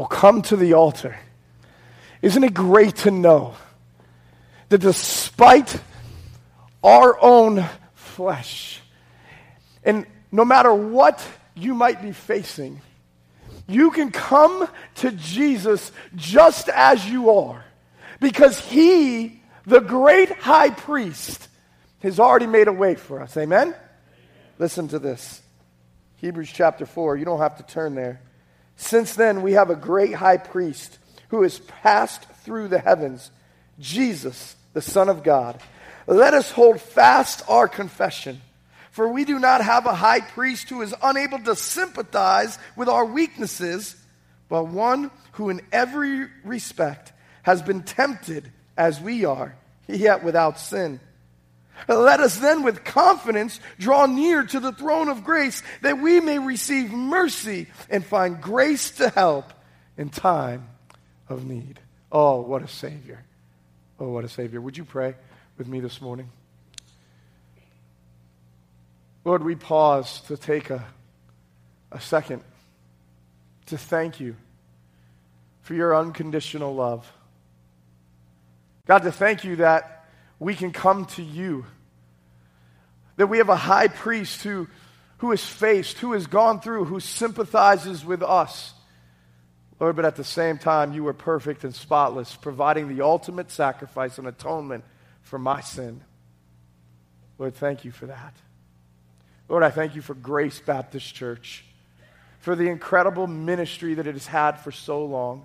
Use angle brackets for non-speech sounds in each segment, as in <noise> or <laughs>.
will come to the altar. Isn't it great to know that despite our own flesh, and no matter what you might be facing, you can come to Jesus just as you are because he, the great high priest, has already made a way for us. Amen? Amen? Listen to this Hebrews chapter 4. You don't have to turn there. Since then, we have a great high priest who has passed through the heavens, Jesus, the Son of God. Let us hold fast our confession. For we do not have a high priest who is unable to sympathize with our weaknesses, but one who in every respect has been tempted as we are, yet without sin. Let us then with confidence draw near to the throne of grace that we may receive mercy and find grace to help in time of need. Oh, what a Savior. Oh, what a Savior. Would you pray with me this morning? Lord, we pause to take a, a second to thank you for your unconditional love. God, to thank you that we can come to you, that we have a high priest who, who has faced, who has gone through, who sympathizes with us. Lord, but at the same time, you were perfect and spotless, providing the ultimate sacrifice and atonement for my sin. Lord, thank you for that. Lord, I thank you for Grace Baptist Church, for the incredible ministry that it has had for so long.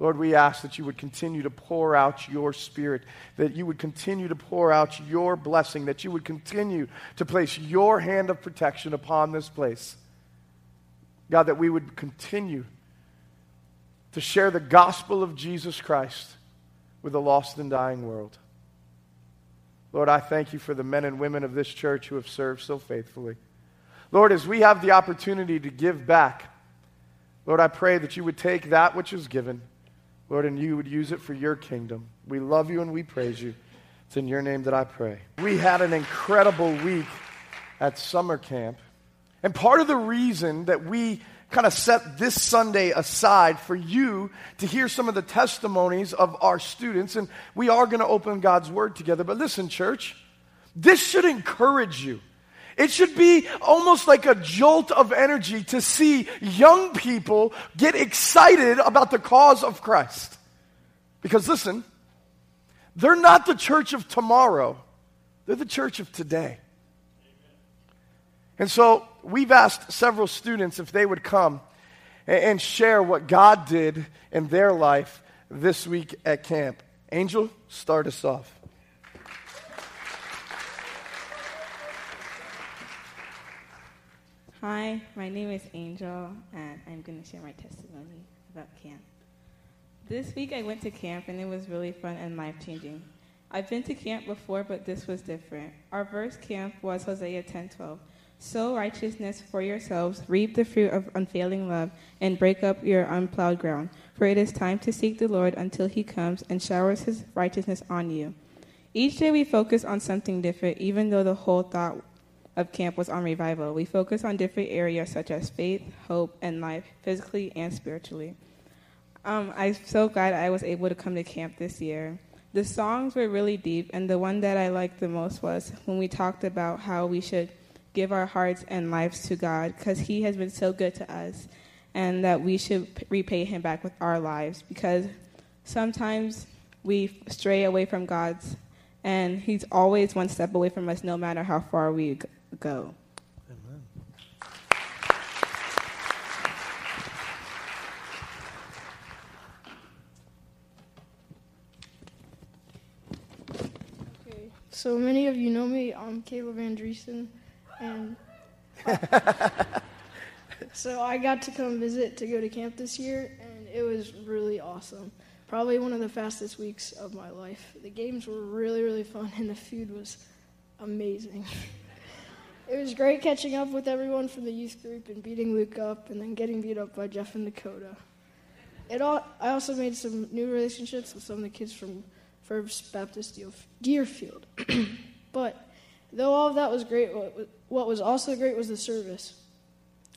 Lord, we ask that you would continue to pour out your spirit, that you would continue to pour out your blessing, that you would continue to place your hand of protection upon this place. God, that we would continue to share the gospel of Jesus Christ with a lost and dying world. Lord, I thank you for the men and women of this church who have served so faithfully. Lord, as we have the opportunity to give back, Lord, I pray that you would take that which is given, Lord, and you would use it for your kingdom. We love you and we praise you. It's in your name that I pray. We had an incredible week at summer camp. And part of the reason that we kind of set this Sunday aside for you to hear some of the testimonies of our students. And we are going to open God's Word together. But listen, church, this should encourage you. It should be almost like a jolt of energy to see young people get excited about the cause of Christ. Because listen, they're not the church of tomorrow, they're the church of today. And so we've asked several students if they would come and share what God did in their life this week at camp. Angel, start us off. Hi, my name is Angel, and I'm going to share my testimony about camp. This week I went to camp, and it was really fun and life changing. I've been to camp before, but this was different. Our first camp was Hosea 10:12. Sow righteousness for yourselves, reap the fruit of unfailing love, and break up your unplowed ground. For it is time to seek the Lord until he comes and showers his righteousness on you. Each day we focus on something different, even though the whole thought of camp was on revival. We focus on different areas such as faith, hope, and life, physically and spiritually. Um, I'm so glad I was able to come to camp this year. The songs were really deep, and the one that I liked the most was when we talked about how we should give our hearts and lives to God because He has been so good to us, and that we should repay Him back with our lives because sometimes we stray away from God's, and He's always one step away from us no matter how far we go. Amen. Okay, so many of you know me. I'm Caleb Andreessen and <laughs> so I got to come visit to go to camp this year, and it was really awesome. Probably one of the fastest weeks of my life. The games were really, really fun, and the food was amazing. <laughs> it was great catching up with everyone from the youth group and beating Luke up, and then getting beat up by Jeff and Dakota. It all, I also made some new relationships with some of the kids from First Baptist Deerfield. <clears throat> but Though all of that was great, what was also great was the service.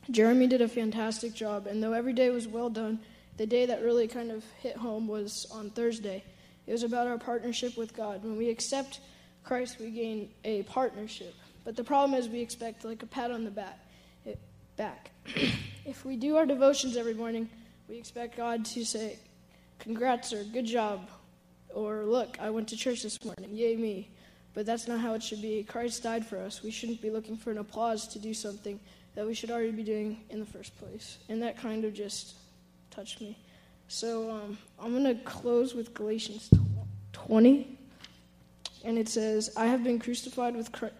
Jeremy did a fantastic job, and though every day was well done, the day that really kind of hit home was on Thursday. It was about our partnership with God. When we accept Christ, we gain a partnership. But the problem is we expect like a pat on the back. back. <clears throat> if we do our devotions every morning, we expect God to say, "Congrats" or "Good job," or "Look, I went to church this morning. Yay me." But that's not how it should be. Christ died for us. We shouldn't be looking for an applause to do something that we should already be doing in the first place. And that kind of just touched me. So um, I'm going to close with Galatians 20. And it says, I have been crucified with, Christ,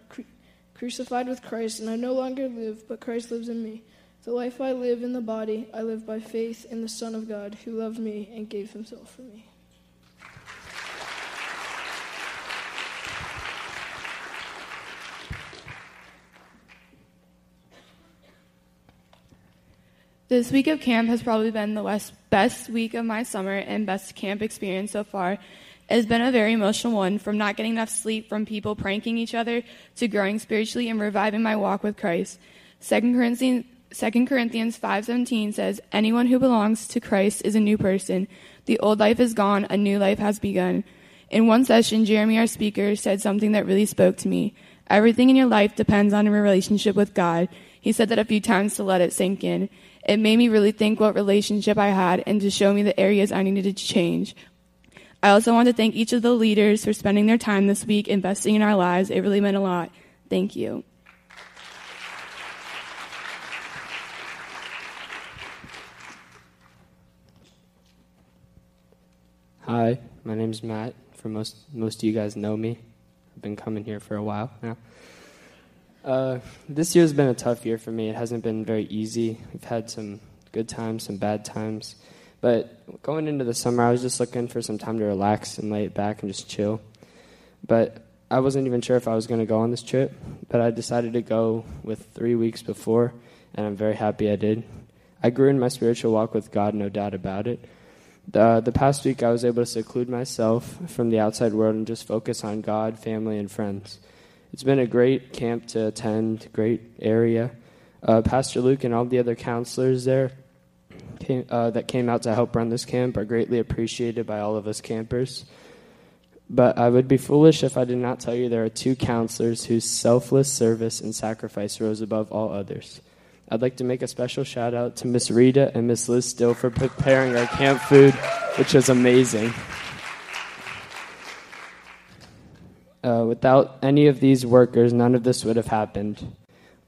crucified with Christ, and I no longer live, but Christ lives in me. The life I live in the body, I live by faith in the Son of God, who loved me and gave himself for me. This week of camp has probably been the best week of my summer and best camp experience so far. It has been a very emotional one from not getting enough sleep, from people pranking each other, to growing spiritually and reviving my walk with Christ. 2 Corinthians, 2 Corinthians 5.17 says, Anyone who belongs to Christ is a new person. The old life is gone, a new life has begun. In one session, Jeremy, our speaker, said something that really spoke to me. Everything in your life depends on your relationship with God. He said that a few times to let it sink in. It made me really think what relationship I had and to show me the areas I needed to change. I also want to thank each of the leaders for spending their time this week investing in our lives. It really meant a lot. Thank you. Hi, my name is Matt. For most most of you guys know me. I've been coming here for a while now. Uh, this year has been a tough year for me. It hasn't been very easy. We've had some good times, some bad times. But going into the summer, I was just looking for some time to relax and lay it back and just chill. But I wasn't even sure if I was going to go on this trip, but I decided to go with three weeks before, and I'm very happy I did. I grew in my spiritual walk with God, no doubt about it. The, the past week, I was able to seclude myself from the outside world and just focus on God, family, and friends. It's been a great camp to attend, great area. Uh, Pastor Luke and all the other counselors there came, uh, that came out to help run this camp are greatly appreciated by all of us campers. But I would be foolish if I did not tell you there are two counselors whose selfless service and sacrifice rose above all others. I'd like to make a special shout out to Miss Rita and Miss Liz Still for preparing our camp food, which was amazing. Uh, without any of these workers, none of this would have happened.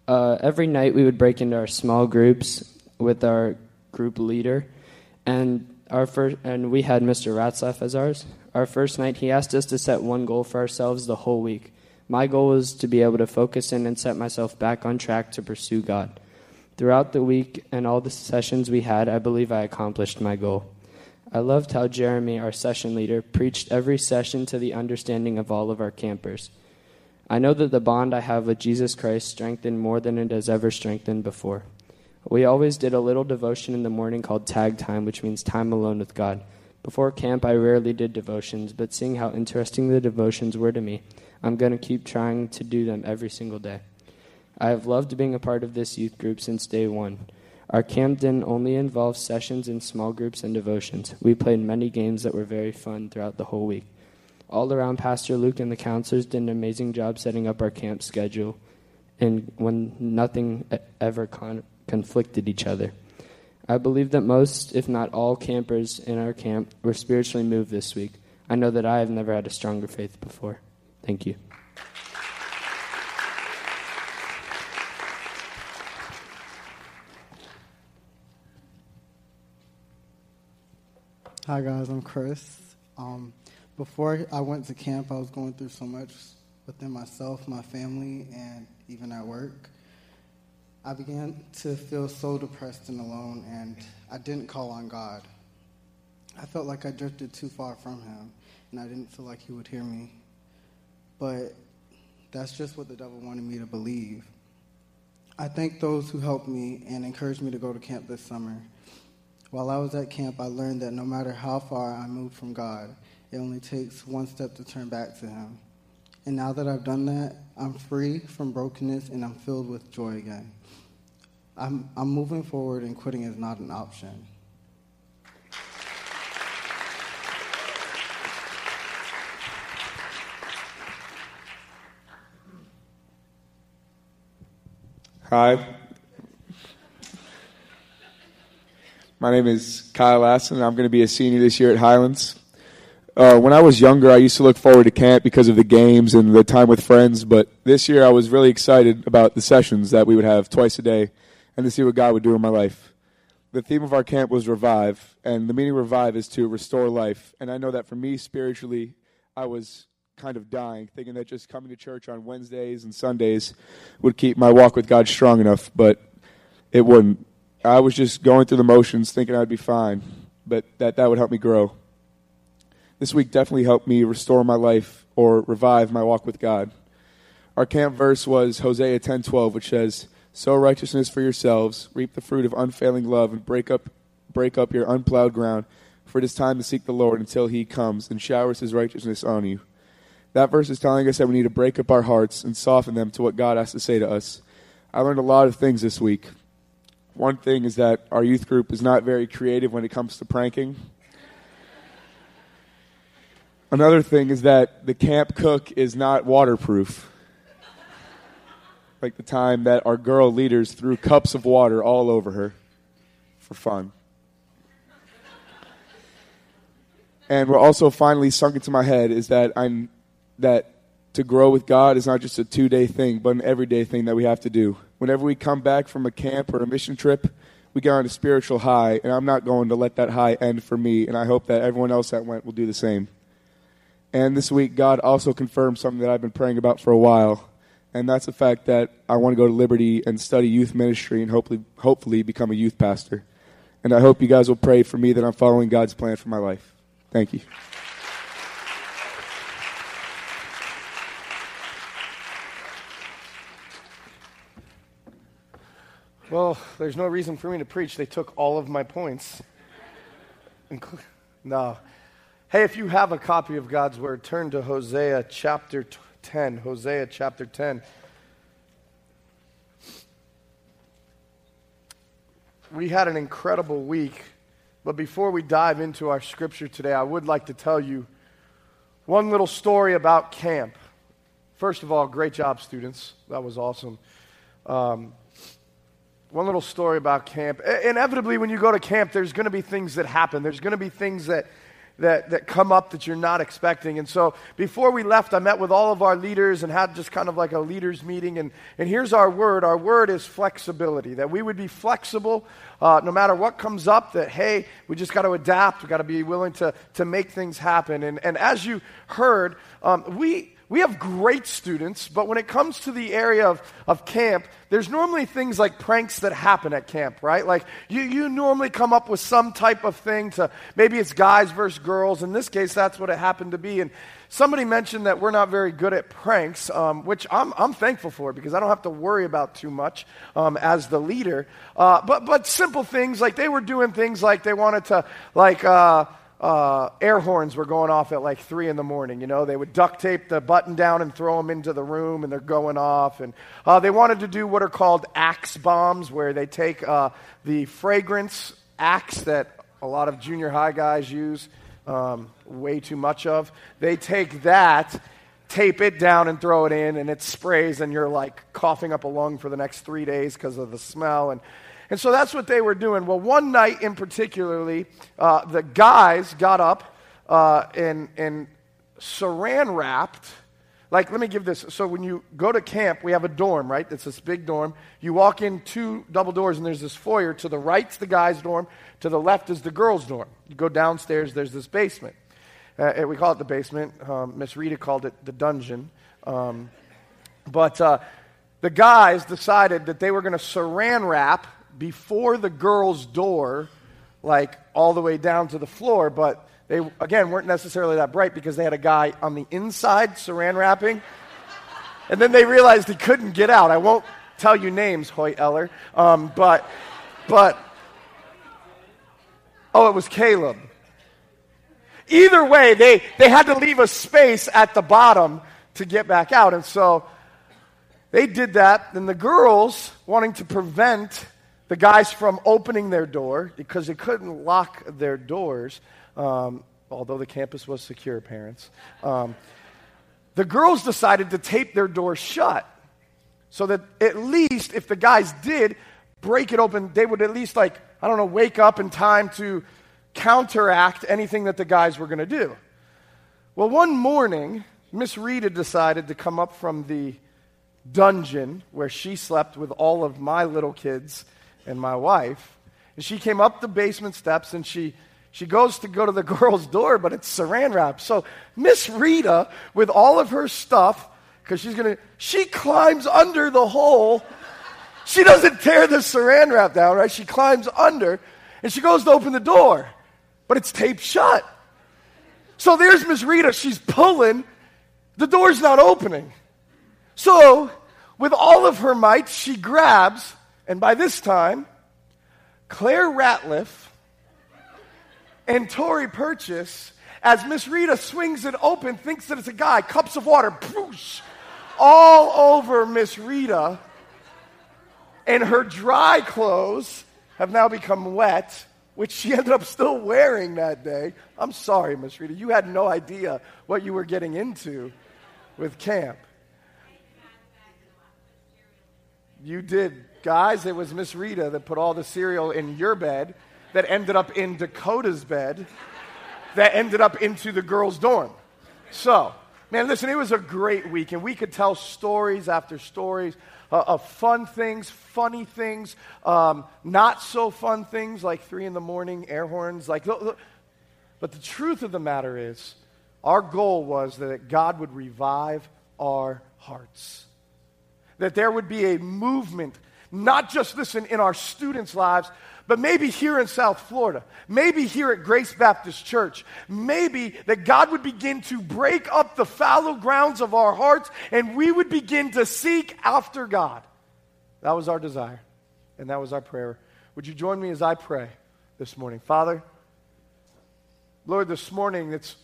Uh, every night we would break into our small groups with our group leader, and our first, and we had Mr. Ratzlaff as ours. Our first night, he asked us to set one goal for ourselves the whole week. My goal was to be able to focus in and set myself back on track to pursue God. Throughout the week and all the sessions we had, I believe I accomplished my goal. I loved how Jeremy, our session leader, preached every session to the understanding of all of our campers. I know that the bond I have with Jesus Christ strengthened more than it has ever strengthened before. We always did a little devotion in the morning called tag time, which means time alone with God. Before camp, I rarely did devotions, but seeing how interesting the devotions were to me, I'm going to keep trying to do them every single day. I have loved being a part of this youth group since day one. Our camp didn't only involve sessions in small groups and devotions. We played many games that were very fun throughout the whole week. All around, Pastor Luke and the counselors did an amazing job setting up our camp schedule, and when nothing ever con- conflicted each other. I believe that most, if not all, campers in our camp were spiritually moved this week. I know that I have never had a stronger faith before. Thank you. Hi guys, I'm Chris. Um, before I went to camp, I was going through so much within myself, my family, and even at work. I began to feel so depressed and alone, and I didn't call on God. I felt like I drifted too far from Him, and I didn't feel like He would hear me. But that's just what the devil wanted me to believe. I thank those who helped me and encouraged me to go to camp this summer. While I was at camp, I learned that no matter how far I moved from God, it only takes one step to turn back to Him. And now that I've done that, I'm free from brokenness and I'm filled with joy again. I'm, I'm moving forward, and quitting is not an option. Hi. My name is Kyle Lassen. I'm going to be a senior this year at Highlands. Uh, when I was younger, I used to look forward to camp because of the games and the time with friends, but this year I was really excited about the sessions that we would have twice a day and to see what God would do in my life. The theme of our camp was revive, and the meaning of revive is to restore life. And I know that for me, spiritually, I was kind of dying, thinking that just coming to church on Wednesdays and Sundays would keep my walk with God strong enough, but it wouldn't. I was just going through the motions, thinking I'd be fine, but that that would help me grow this week definitely helped me restore my life or revive my walk with God. Our camp verse was Hosea 10:12, which says, "Sow righteousness for yourselves, reap the fruit of unfailing love, and break up break up your unplowed ground, for it is time to seek the Lord until he comes and showers his righteousness on you." That verse is telling us that we need to break up our hearts and soften them to what God has to say to us. I learned a lot of things this week. One thing is that our youth group is not very creative when it comes to pranking. Another thing is that the camp cook is not waterproof. Like the time that our girl leaders threw cups of water all over her for fun. And what also finally sunk into my head is that I'm that to grow with God is not just a two day thing, but an everyday thing that we have to do. Whenever we come back from a camp or a mission trip, we get on a spiritual high, and I'm not going to let that high end for me, and I hope that everyone else that went will do the same. And this week, God also confirmed something that I've been praying about for a while, and that's the fact that I want to go to Liberty and study youth ministry and hopefully, hopefully become a youth pastor. And I hope you guys will pray for me that I'm following God's plan for my life. Thank you. Well, there's no reason for me to preach. They took all of my points. <laughs> no. Hey, if you have a copy of God's Word, turn to Hosea chapter 10. Hosea chapter 10. We had an incredible week, but before we dive into our scripture today, I would like to tell you one little story about camp. First of all, great job, students. That was awesome. Um, one little story about camp. Inevitably, when you go to camp, there's going to be things that happen. There's going to be things that that, that come up that you're not expecting. And so before we left, I met with all of our leaders and had just kind of like a leaders meeting. And, and here's our word our word is flexibility, that we would be flexible uh, no matter what comes up, that hey, we just got to adapt, we got to be willing to, to make things happen. And, and as you heard, um, we, we have great students, but when it comes to the area of, of camp, there's normally things like pranks that happen at camp, right? Like you, you normally come up with some type of thing to maybe it's guys versus girls. In this case, that's what it happened to be. And somebody mentioned that we're not very good at pranks, um, which I'm, I'm thankful for because I don't have to worry about too much um, as the leader. Uh, but, but simple things like they were doing things like they wanted to, like, uh, uh, air horns were going off at like three in the morning. You know, they would duct tape the button down and throw them into the room, and they're going off. And uh, they wanted to do what are called axe bombs, where they take uh, the fragrance axe that a lot of junior high guys use um, way too much of. They take that, tape it down, and throw it in, and it sprays, and you're like coughing up a lung for the next three days because of the smell. And and so that's what they were doing. Well, one night in particularly, uh, the guys got up uh, and, and saran wrapped. Like, let me give this. So, when you go to camp, we have a dorm, right? It's this big dorm. You walk in two double doors, and there's this foyer. To the right's the guy's dorm, to the left is the girls' dorm. You go downstairs, there's this basement. Uh, we call it the basement. Um, Miss Rita called it the dungeon. Um, but uh, the guys decided that they were going to saran wrap before the girls' door, like all the way down to the floor, but they, again, weren't necessarily that bright because they had a guy on the inside saran wrapping. And then they realized he couldn't get out. I won't tell you names, Hoyt Eller, um, but, but, oh, it was Caleb. Either way, they, they had to leave a space at the bottom to get back out. And so they did that. And the girls, wanting to prevent the guys from opening their door because they couldn't lock their doors, um, although the campus was secure, parents. Um, the girls decided to tape their doors shut. So that at least if the guys did break it open, they would at least, like, I don't know, wake up in time to counteract anything that the guys were going to do. Well, one morning, Miss Rita decided to come up from the dungeon where she slept with all of my little kids and my wife. And she came up the basement steps and she, she goes to go to the <laughs> girl's door, but it's saran wrap. So Miss Rita, with all of her stuff, because she's to, she climbs under the hole. She doesn't tear the saran wrap down, right? She climbs under and she goes to open the door, but it's taped shut. So there's Miss Rita. She's pulling. The door's not opening. So, with all of her might, she grabs, and by this time, Claire Ratliff and Tori Purchase, as Miss Rita swings it open, thinks that it's a guy, cups of water, poosh, all over Miss Rita, and her dry clothes have now become wet, which she <laughs> ended up still wearing that day. I'm sorry, Miss Rita, you had no idea what you were getting into with camp. You did. Guys, it was Miss Rita that put all the cereal in your bed, that ended up in Dakota's bed, that ended up into the girls' dorm. So, man, listen, it was a great week, and we could tell stories after stories uh, of fun things, funny things, um, not so fun things like three in the morning air horns. Like, look, look. but the truth of the matter is, our goal was that God would revive our hearts that there would be a movement, not just, listen, in our students' lives, but maybe here in South Florida, maybe here at Grace Baptist Church, maybe that God would begin to break up the fallow grounds of our hearts and we would begin to seek after God. That was our desire, and that was our prayer. Would you join me as I pray this morning? Father, Lord, this morning it's,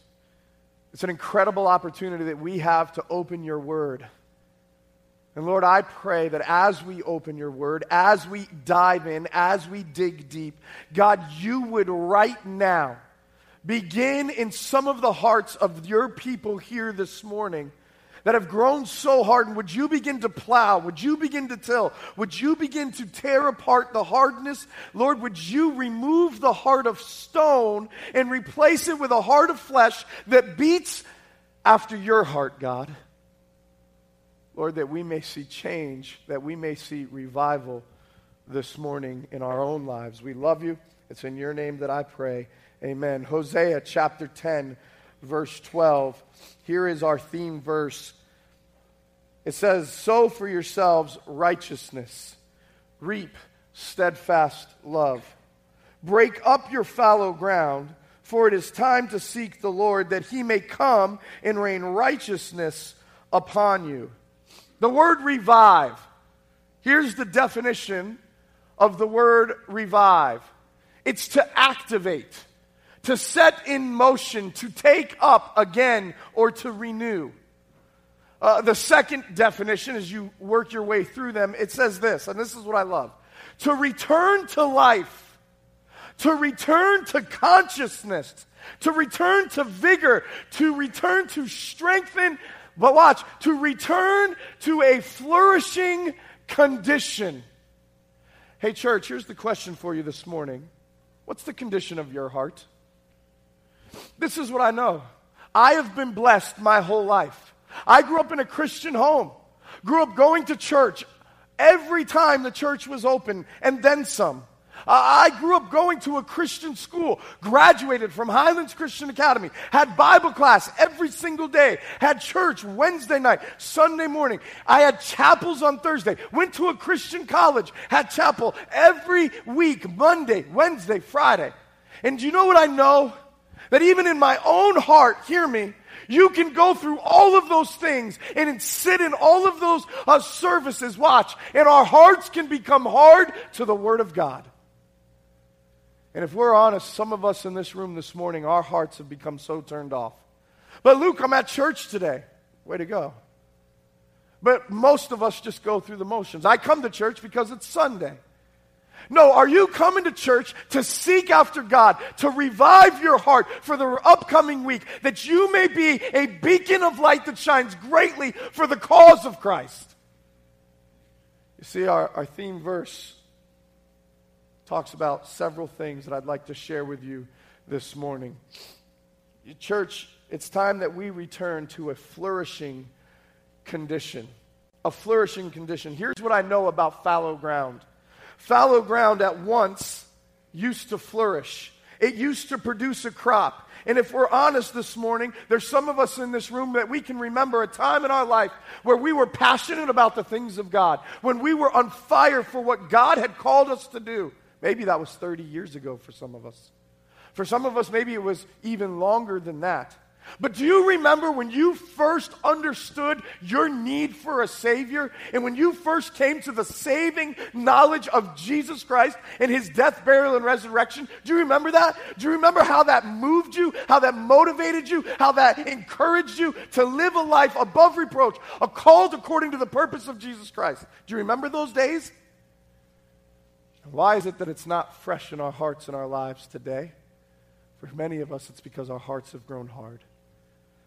it's an incredible opportunity that we have to open your word. And Lord, I pray that as we open your word, as we dive in, as we dig deep, God, you would right now begin in some of the hearts of your people here this morning that have grown so hardened. Would you begin to plow? Would you begin to till? Would you begin to tear apart the hardness? Lord, would you remove the heart of stone and replace it with a heart of flesh that beats after your heart, God? Lord, that we may see change, that we may see revival this morning in our own lives. We love you. It's in your name that I pray. Amen. Hosea chapter 10, verse 12. Here is our theme verse. It says, Sow for yourselves righteousness, reap steadfast love. Break up your fallow ground, for it is time to seek the Lord, that he may come and rain righteousness upon you. The word revive. Here's the definition of the word revive. It's to activate, to set in motion, to take up again, or to renew. Uh, the second definition, as you work your way through them, it says this, and this is what I love. To return to life, to return to consciousness, to return to vigor, to return to strengthen but watch, to return to a flourishing condition. Hey, church, here's the question for you this morning What's the condition of your heart? This is what I know. I have been blessed my whole life. I grew up in a Christian home, grew up going to church every time the church was open, and then some. I grew up going to a Christian school, graduated from Highlands Christian Academy, had Bible class every single day, had church Wednesday night, Sunday morning. I had chapels on Thursday, went to a Christian college, had chapel every week, Monday, Wednesday, Friday. And do you know what I know? That even in my own heart, hear me, you can go through all of those things and sit in all of those uh, services, watch, and our hearts can become hard to the Word of God. And if we're honest, some of us in this room this morning, our hearts have become so turned off. But Luke, I'm at church today. Way to go. But most of us just go through the motions. I come to church because it's Sunday. No, are you coming to church to seek after God, to revive your heart for the upcoming week, that you may be a beacon of light that shines greatly for the cause of Christ? You see, our, our theme verse talks about several things that I'd like to share with you this morning. Church, it's time that we return to a flourishing condition. A flourishing condition. Here's what I know about fallow ground fallow ground at once used to flourish, it used to produce a crop. And if we're honest this morning, there's some of us in this room that we can remember a time in our life where we were passionate about the things of God, when we were on fire for what God had called us to do. Maybe that was 30 years ago for some of us. For some of us, maybe it was even longer than that. But do you remember when you first understood your need for a Savior? And when you first came to the saving knowledge of Jesus Christ and His death, burial, and resurrection? Do you remember that? Do you remember how that moved you, how that motivated you, how that encouraged you to live a life above reproach, a called according to the purpose of Jesus Christ? Do you remember those days? Why is it that it's not fresh in our hearts and our lives today? For many of us, it's because our hearts have grown hard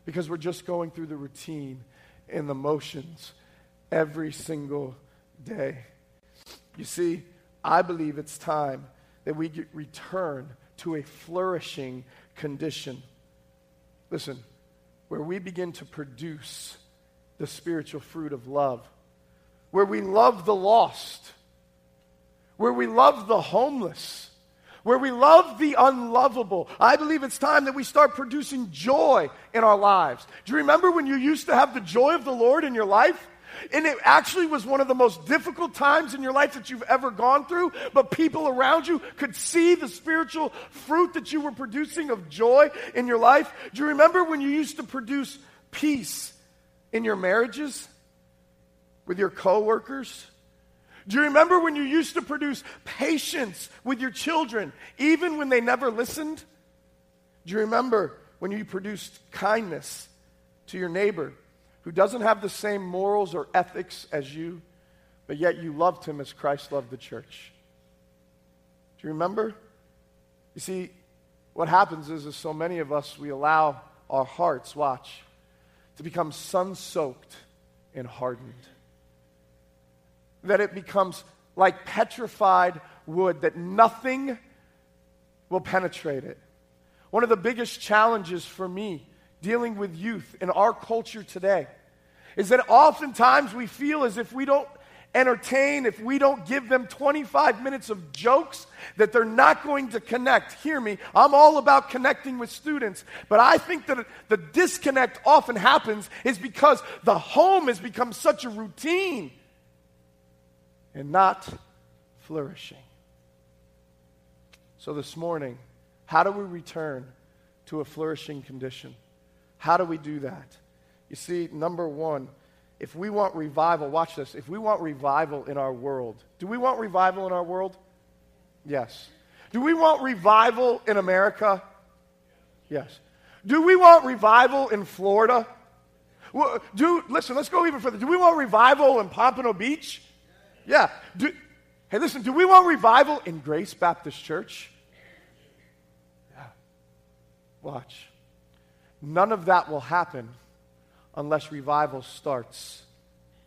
because we're just going through the routine and the motions every single day. You see, I believe it's time that we return to a flourishing condition. Listen, where we begin to produce the spiritual fruit of love, where we love the lost, where we love the homeless where we love the unlovable. I believe it's time that we start producing joy in our lives. Do you remember when you used to have the joy of the Lord in your life? And it actually was one of the most difficult times in your life that you've ever gone through, but people around you could see the spiritual fruit that you were producing of joy in your life. Do you remember when you used to produce peace in your marriages with your coworkers? Do you remember when you used to produce patience with your children, even when they never listened? Do you remember when you produced kindness to your neighbor who doesn't have the same morals or ethics as you, but yet you loved him as Christ loved the church? Do you remember? You see, what happens is, is so many of us, we allow our hearts, watch, to become sun soaked and hardened that it becomes like petrified wood, that nothing will penetrate it. One of the biggest challenges for me dealing with youth in our culture today is that oftentimes we feel as if we don't entertain, if we don't give them 25 minutes of jokes, that they're not going to connect. Hear me, I'm all about connecting with students, but I think that the disconnect often happens is because the home has become such a routine and not flourishing. So, this morning, how do we return to a flourishing condition? How do we do that? You see, number one, if we want revival, watch this. If we want revival in our world, do we want revival in our world? Yes. Do we want revival in America? Yes. Do we want revival in Florida? Do, listen, let's go even further. Do we want revival in Pompano Beach? Yeah. Do, hey, listen, do we want revival in Grace Baptist Church? Yeah. Watch. None of that will happen unless revival starts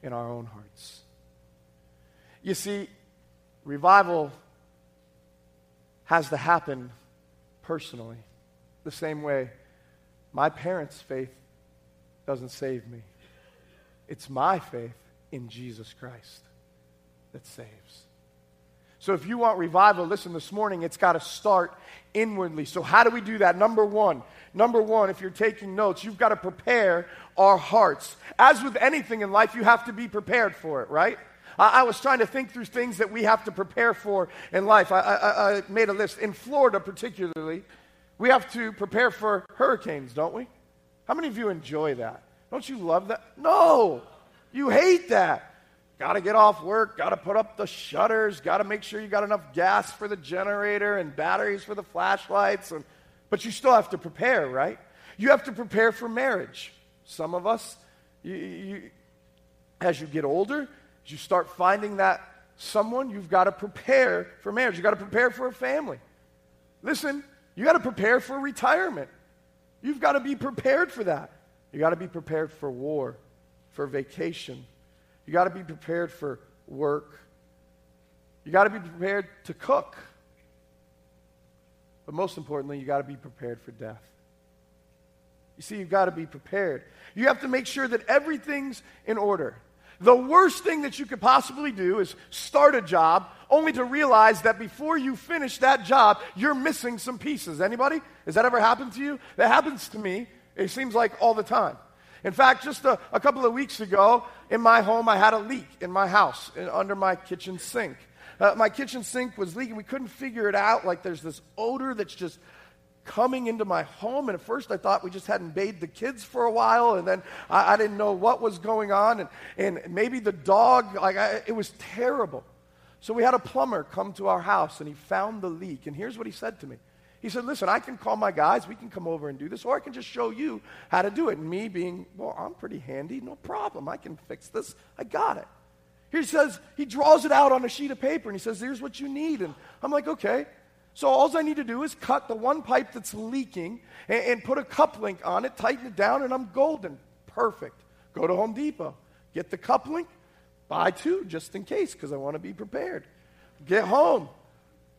in our own hearts. You see, revival has to happen personally, the same way my parents' faith doesn't save me. It's my faith in Jesus Christ that saves. So if you want revival, listen, this morning it's got to start inwardly. So how do we do that? Number one, number one, if you're taking notes, you've got to prepare our hearts. As with anything in life, you have to be prepared for it, right? I, was trying to think through things that we have to prepare for in life. I, I, I made a list. In Florida, particularly, we have to prepare for hurricanes, don't we? How many of you enjoy that? Don't you love that? No, you hate that. Got to get off work, got to put up the shutters, got to make sure you got enough gas for the generator and batteries for the flashlights. And, but you still have to prepare, right? You have to prepare for marriage. Some of us, you, you, as you get older, as you start finding that someone, you've got to prepare for marriage. You've got to prepare for a family. Listen, you got to prepare for retirement. You've got to be prepared for that. You got to be prepared for war, for vacation, you got to be prepared for work. You got to be prepared to cook. But most importantly, you got to be prepared for death. You see, you've got to be prepared. You have to make sure that everything's in order. The worst thing that you could possibly do is start a job only to realize that before you finish that job, you're missing some pieces. Anybody? Has that ever happened to you? That happens to me. It seems like all the time. In fact, just a, a couple of weeks ago, in my home, I had a leak in my house in, under my kitchen sink. Uh, my kitchen sink was leaking. We couldn't figure it out. Like there's this odor that's just coming into my home. And at first I thought we just hadn't bathed the kids for a while. And then I, I didn't know what was going on. And, and maybe the dog, like I, it was terrible. So we had a plumber come to our house and he found the leak. And here's what he said to me. He said, Listen, I can call my guys, we can come over and do this, or I can just show you how to do it. And me being, Well, I'm pretty handy, no problem. I can fix this. I got it. He says, he draws it out on a sheet of paper and he says, Here's what you need. And I'm like, Okay. So all I need to do is cut the one pipe that's leaking and, and put a coupling on it, tighten it down, and I'm golden. Perfect. Go to Home Depot, get the coupling, buy two just in case because I want to be prepared. Get home,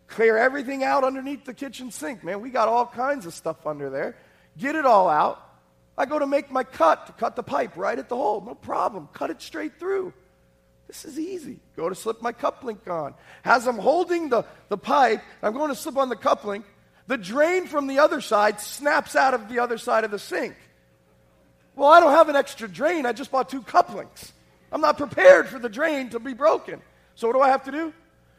clear everything out underneath the kitchen sink. Man, we got all kinds of stuff under there. Get it all out. I go to make my cut to cut the pipe right at the hole. No problem. Cut it straight through. This is easy. Go to slip my coupling on. As I'm holding the, the pipe, I'm going to slip on the coupling. The drain from the other side snaps out of the other side of the sink. Well, I don't have an extra drain. I just bought two couplings. I'm not prepared for the drain to be broken. So, what do I have to do?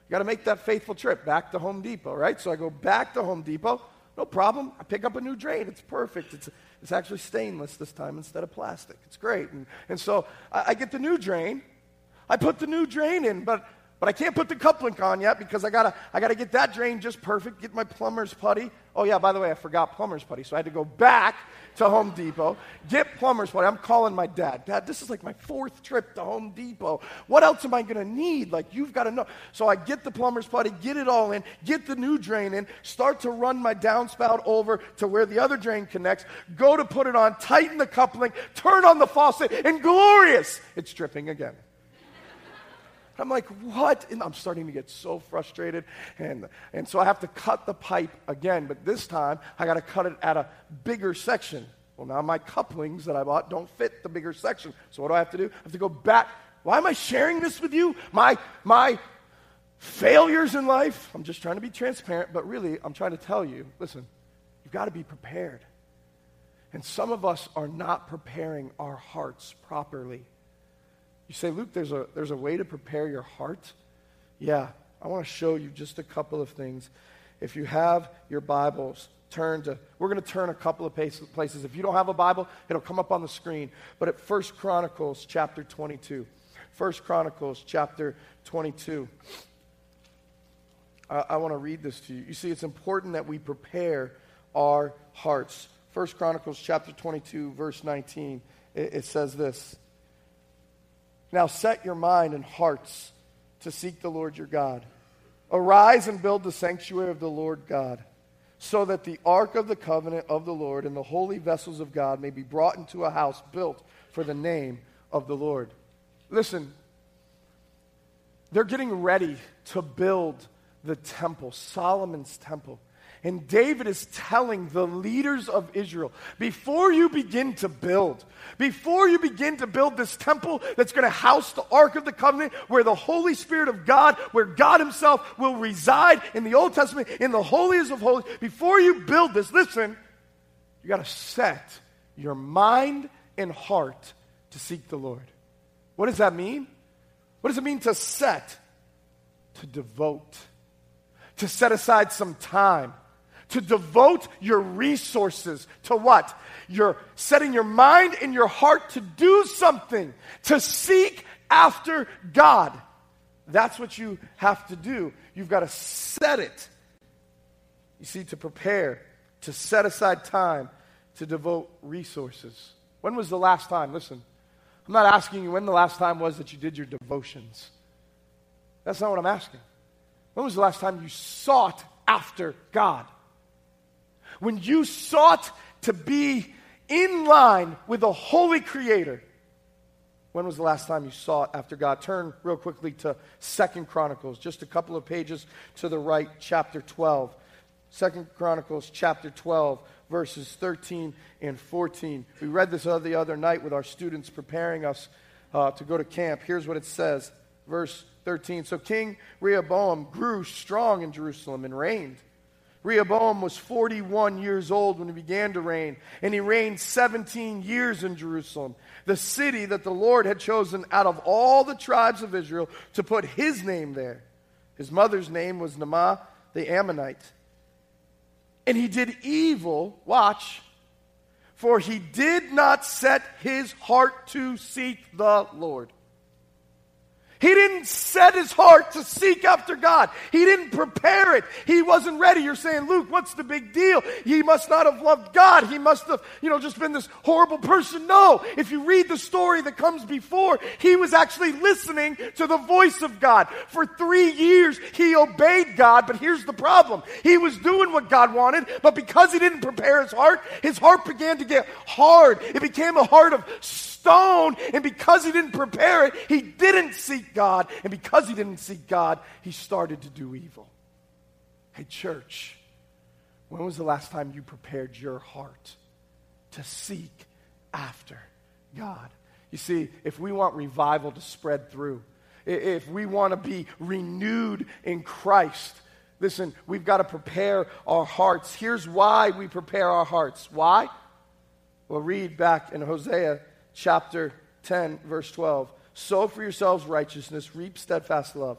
You got to make that faithful trip back to Home Depot, right? So, I go back to Home Depot. No problem. I pick up a new drain. It's perfect. It's, it's actually stainless this time instead of plastic. It's great. And, and so, I, I get the new drain. I put the new drain in, but but I can't put the coupling on yet because I gotta I gotta get that drain just perfect, get my plumber's putty. Oh yeah, by the way, I forgot plumber's putty, so I had to go back to Home Depot, get plumber's putty. I'm calling my dad. Dad, this is like my fourth trip to Home Depot. What else am I gonna need? Like you've got to know. So I get the plumber's putty, get it all in, get the new drain in, start to run my downspout over to where the other drain connects, go to put it on, tighten the coupling, turn on the faucet, and glorious, it's dripping again. I'm like, what? And I'm starting to get so frustrated. And, and so I have to cut the pipe again. But this time, I got to cut it at a bigger section. Well, now my couplings that I bought don't fit the bigger section. So what do I have to do? I have to go back. Why am I sharing this with you? My, my failures in life? I'm just trying to be transparent, but really, I'm trying to tell you listen, you've got to be prepared. And some of us are not preparing our hearts properly. You say, Luke, there's a, there's a way to prepare your heart? Yeah, I want to show you just a couple of things. If you have your Bibles, turn to, we're going to turn a couple of places. If you don't have a Bible, it'll come up on the screen. But at First Chronicles chapter 22. First Chronicles chapter 22. I, I want to read this to you. You see, it's important that we prepare our hearts. First Chronicles chapter 22, verse 19. It, it says this. Now set your mind and hearts to seek the Lord your God. Arise and build the sanctuary of the Lord God, so that the ark of the covenant of the Lord and the holy vessels of God may be brought into a house built for the name of the Lord. Listen, they're getting ready to build the temple, Solomon's temple. And David is telling the leaders of Israel before you begin to build, before you begin to build this temple that's going to house the Ark of the Covenant, where the Holy Spirit of God, where God Himself will reside in the Old Testament, in the holiest of holies, before you build this, listen, you got to set your mind and heart to seek the Lord. What does that mean? What does it mean to set? To devote, to set aside some time to devote your resources to what? You're setting your mind and your heart to do something, to seek after God. That's what you have to do. You've got to set it. You see, to prepare, to set aside time, to devote resources. When was the last time? Listen, I'm not asking you when the last time was that you did your devotions. That's not what I'm asking. When was the last time you sought after God? When you sought to be in line with the holy creator, When was the last time you sought after God? Turn real quickly to Second Chronicles, just a couple of pages to the right, chapter 12. Second Chronicles chapter 12, verses 13 and 14. We read this the other night with our students preparing us uh, to go to camp. Here's what it says, verse 13. So King Rehoboam grew strong in Jerusalem and reigned. Rehoboam was 41 years old when he began to reign, and he reigned 17 years in Jerusalem, the city that the Lord had chosen out of all the tribes of Israel to put his name there. His mother's name was Naamah the Ammonite. And he did evil, watch, for he did not set his heart to seek the Lord. He didn't set his heart to seek after God. He didn't prepare it. He wasn't ready. You're saying, Luke, what's the big deal? He must not have loved God. He must have, you know, just been this horrible person. No. If you read the story that comes before, he was actually listening to the voice of God. For three years, he obeyed God, but here's the problem. He was doing what God wanted, but because he didn't prepare his heart, his heart began to get hard. It became a heart of stone. And because he didn't prepare it, he didn't seek God. And because he didn't seek God, he started to do evil. Hey, church, when was the last time you prepared your heart to seek after God? You see, if we want revival to spread through, if we want to be renewed in Christ, listen, we've got to prepare our hearts. Here's why we prepare our hearts. Why? Well, read back in Hosea chapter 10, verse 12. Sow for yourselves righteousness, reap steadfast love.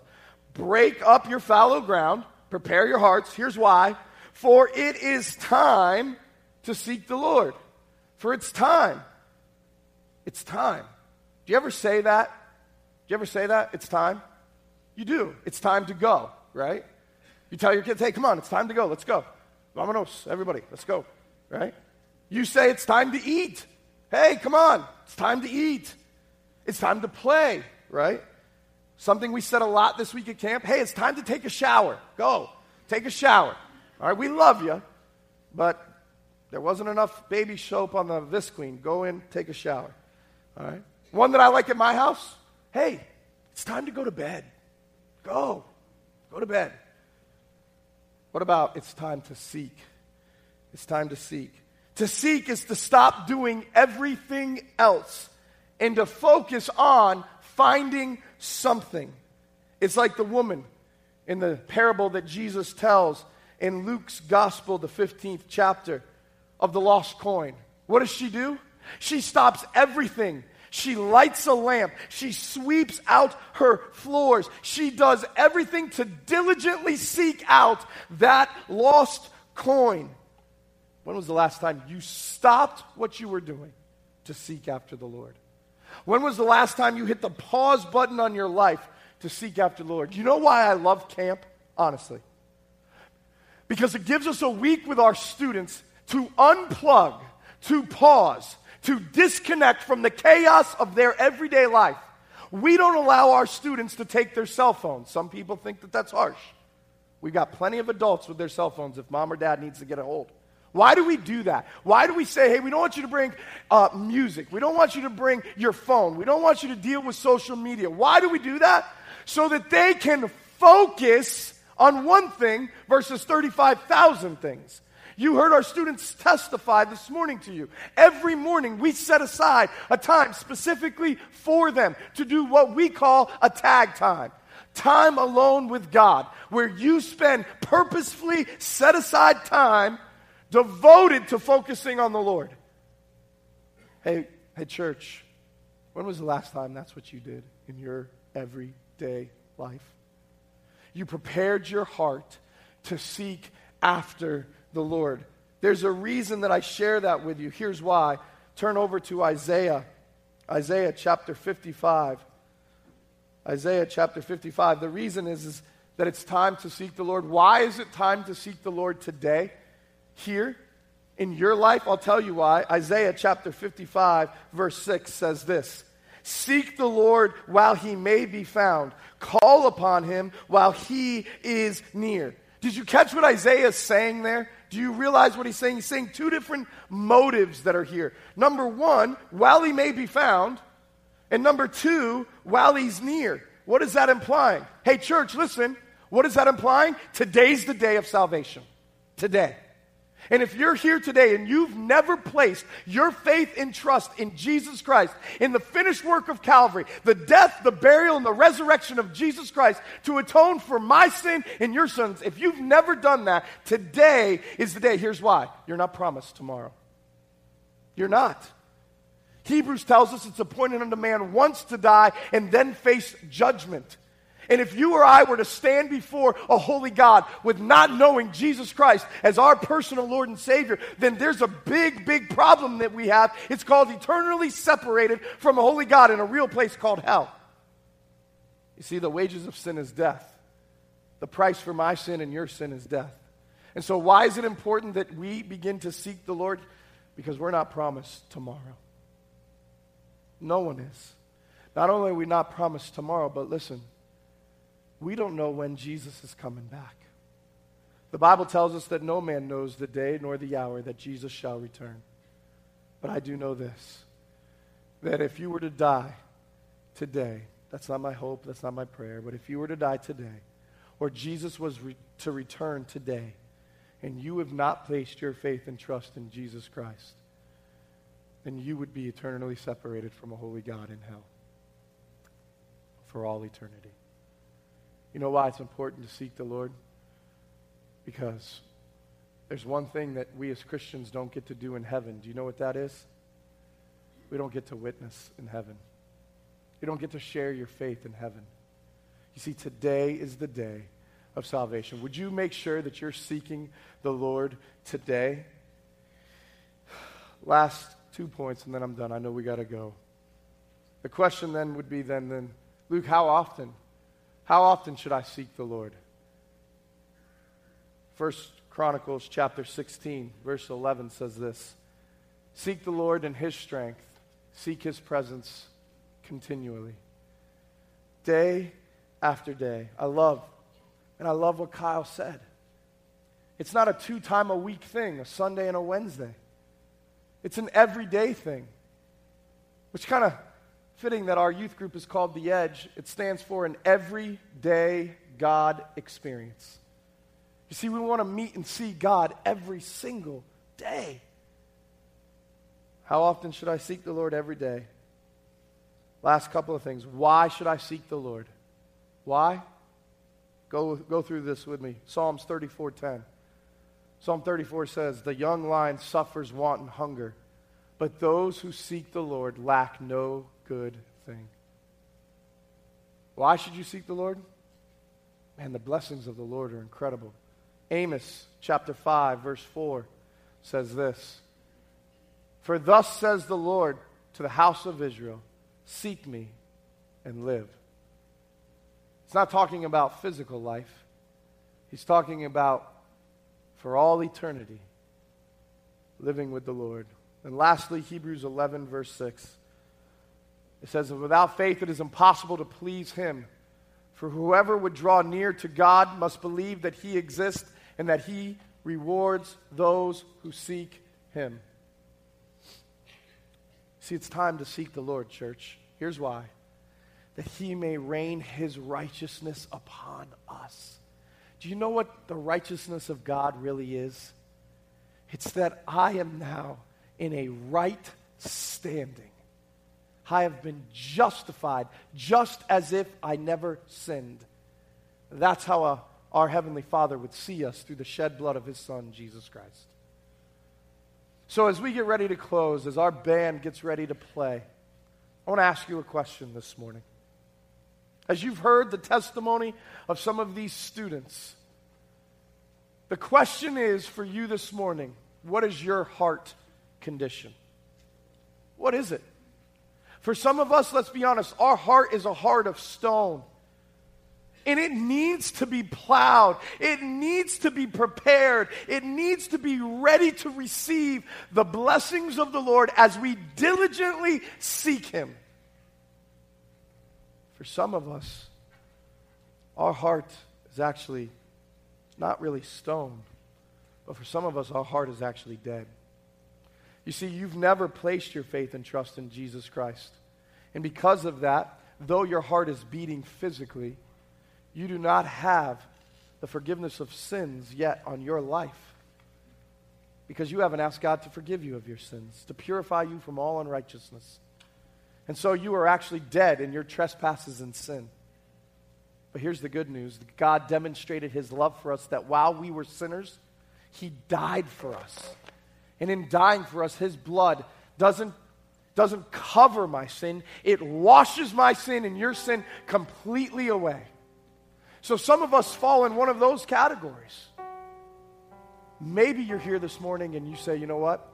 Break up your fallow ground, prepare your hearts. Here's why. For it is time to seek the Lord. For it's time. It's time. Do you ever say that? Do you ever say that? It's time? You do. It's time to go, right? You tell your kids, hey, come on, it's time to go. Let's go. Vamonos, everybody, let's go, right? You say it's time to eat. Hey, come on, it's time to eat. It's time to play, right? Something we said a lot this week at camp. Hey, it's time to take a shower. Go, take a shower. All right, we love you, but there wasn't enough baby soap on the Visqueen. Go in, take a shower. All right. One that I like at my house. Hey, it's time to go to bed. Go, go to bed. What about it's time to seek? It's time to seek. To seek is to stop doing everything else and to focus on finding something. It's like the woman in the parable that Jesus tells in Luke's gospel, the 15th chapter of the lost coin. What does she do? She stops everything. She lights a lamp. She sweeps out her floors. She does everything to diligently seek out that lost coin. When was the last time you stopped what you were doing to seek after the Lord? When was the last time you hit the pause button on your life to seek after the Lord? You know why I love camp? Honestly. Because it gives us a week with our students to unplug, to pause, to disconnect from the chaos of their everyday life. We don't allow our students to take their cell phones. Some people think that that's harsh. We've got plenty of adults with their cell phones if mom or dad needs to get a hold. Why do we do that? Why do we say, hey, we don't want you to bring uh, music. We don't want you to bring your phone. We don't want you to deal with social media. Why do we do that? So that they can focus on one thing versus 35,000 things. You heard our students testify this morning to you. Every morning we set aside a time specifically for them to do what we call a tag time. Time alone with God, where you spend purposefully set aside time devoted to focusing on the Lord. Hey, hey, church, when was the last time that's what you did in your everyday life? You prepared your heart to seek after the Lord. There's a reason that I share that with you. Here's why. Turn over to Isaiah, Isaiah chapter 55. Isaiah chapter 55. The reason is, is that it's time to seek the Lord. Why is it time to seek the Lord today? Here in your life, I'll tell you why. Isaiah chapter 55, verse 6 says this Seek the Lord while he may be found, call upon him while he is near. Did you catch what Isaiah is saying there? Do you realize what he's saying? He's saying two different motives that are here. Number one, while he may be found, And number two, while he's near. What is that implying? Hey, church, listen. What is that implying? Today's the day of salvation. Today. And if you're here today and you've never placed your faith and trust in Jesus Christ, in the finished work of Calvary, the death, the burial, and the resurrection of Jesus Christ to atone for my sin and your sins, if you've never done that, today is the day. Here's why you're not promised tomorrow. You're not. Hebrews tells us it's appointed unto man once to die and then face judgment. And if you or I were to stand before a holy God with not knowing Jesus Christ as our personal Lord and Savior, then there's a big, big problem that we have. It's called eternally separated from a holy God in a real place called hell. You see, the wages of sin is death. The price for my sin and your sin is death. And so, why is it important that we begin to seek the Lord? Because we're not promised tomorrow. No one is. Not only are we not promised tomorrow, but listen, we don't know when Jesus is coming back. The Bible tells us that no man knows the day nor the hour that Jesus shall return. But I do know this that if you were to die today, that's not my hope, that's not my prayer, but if you were to die today, or Jesus was re- to return today, and you have not placed your faith and trust in Jesus Christ, then you would be eternally separated from a holy God in hell for all eternity. You know why it's important to seek the Lord? Because there's one thing that we as Christians don't get to do in heaven. Do you know what that is? We don't get to witness in heaven. You don't get to share your faith in heaven. You see, today is the day of salvation. Would you make sure that you're seeking the Lord today? <sighs> Last two points, and then I'm done. I know we got to go. The question then would be then, then, Luke, how often? How often should I seek the Lord? First Chronicles chapter 16, verse 11 says this Seek the Lord in his strength, seek his presence continually. Day after day. I love, and I love what Kyle said. It's not a two time a week thing, a Sunday and a Wednesday. It's an everyday thing, which kind of fitting that our youth group is called The Edge. It stands for an everyday God experience. You see, we want to meet and see God every single day. How often should I seek the Lord every day? Last couple of things. Why should I seek the Lord? Why? Go, go through this with me. Psalms 34:10. Psalm 34 says, The young lion suffers want and hunger, but those who seek the Lord lack no good thing. Why should you seek the Lord? Man, the blessings of the Lord are incredible. Amos chapter 5, verse 4 says this For thus says the Lord to the house of Israel, Seek me and live. It's not talking about physical life, he's talking about for all eternity living with the Lord. And lastly, Hebrews 11, verse 6. It says, Without faith it is impossible to please him. For whoever would draw near to God must believe that he exists and that he rewards those who seek him. See, it's time to seek the Lord, church. Here's why that he may rain his righteousness upon us. Do you know what the righteousness of God really is? It's that I am now in a right standing. I have been justified just as if I never sinned. That's how a, our Heavenly Father would see us through the shed blood of His Son, Jesus Christ. So, as we get ready to close, as our band gets ready to play, I want to ask you a question this morning. As you've heard the testimony of some of these students, the question is for you this morning what is your heart condition? What is it? For some of us, let's be honest, our heart is a heart of stone. And it needs to be plowed. It needs to be prepared. It needs to be ready to receive the blessings of the Lord as we diligently seek Him. For some of us, our heart is actually not really stone, but for some of us, our heart is actually dead. You see, you've never placed your faith and trust in Jesus Christ. And because of that, though your heart is beating physically, you do not have the forgiveness of sins yet on your life. Because you haven't asked God to forgive you of your sins, to purify you from all unrighteousness. And so you are actually dead in your trespasses and sin. But here's the good news God demonstrated his love for us that while we were sinners, he died for us. And in dying for us, his blood doesn't, doesn't cover my sin, it washes my sin and your sin completely away. So some of us fall in one of those categories. Maybe you're here this morning and you say, you know what?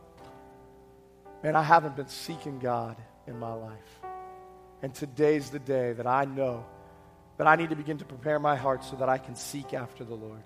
Man, I haven't been seeking God in my life. And today's the day that I know that I need to begin to prepare my heart so that I can seek after the Lord.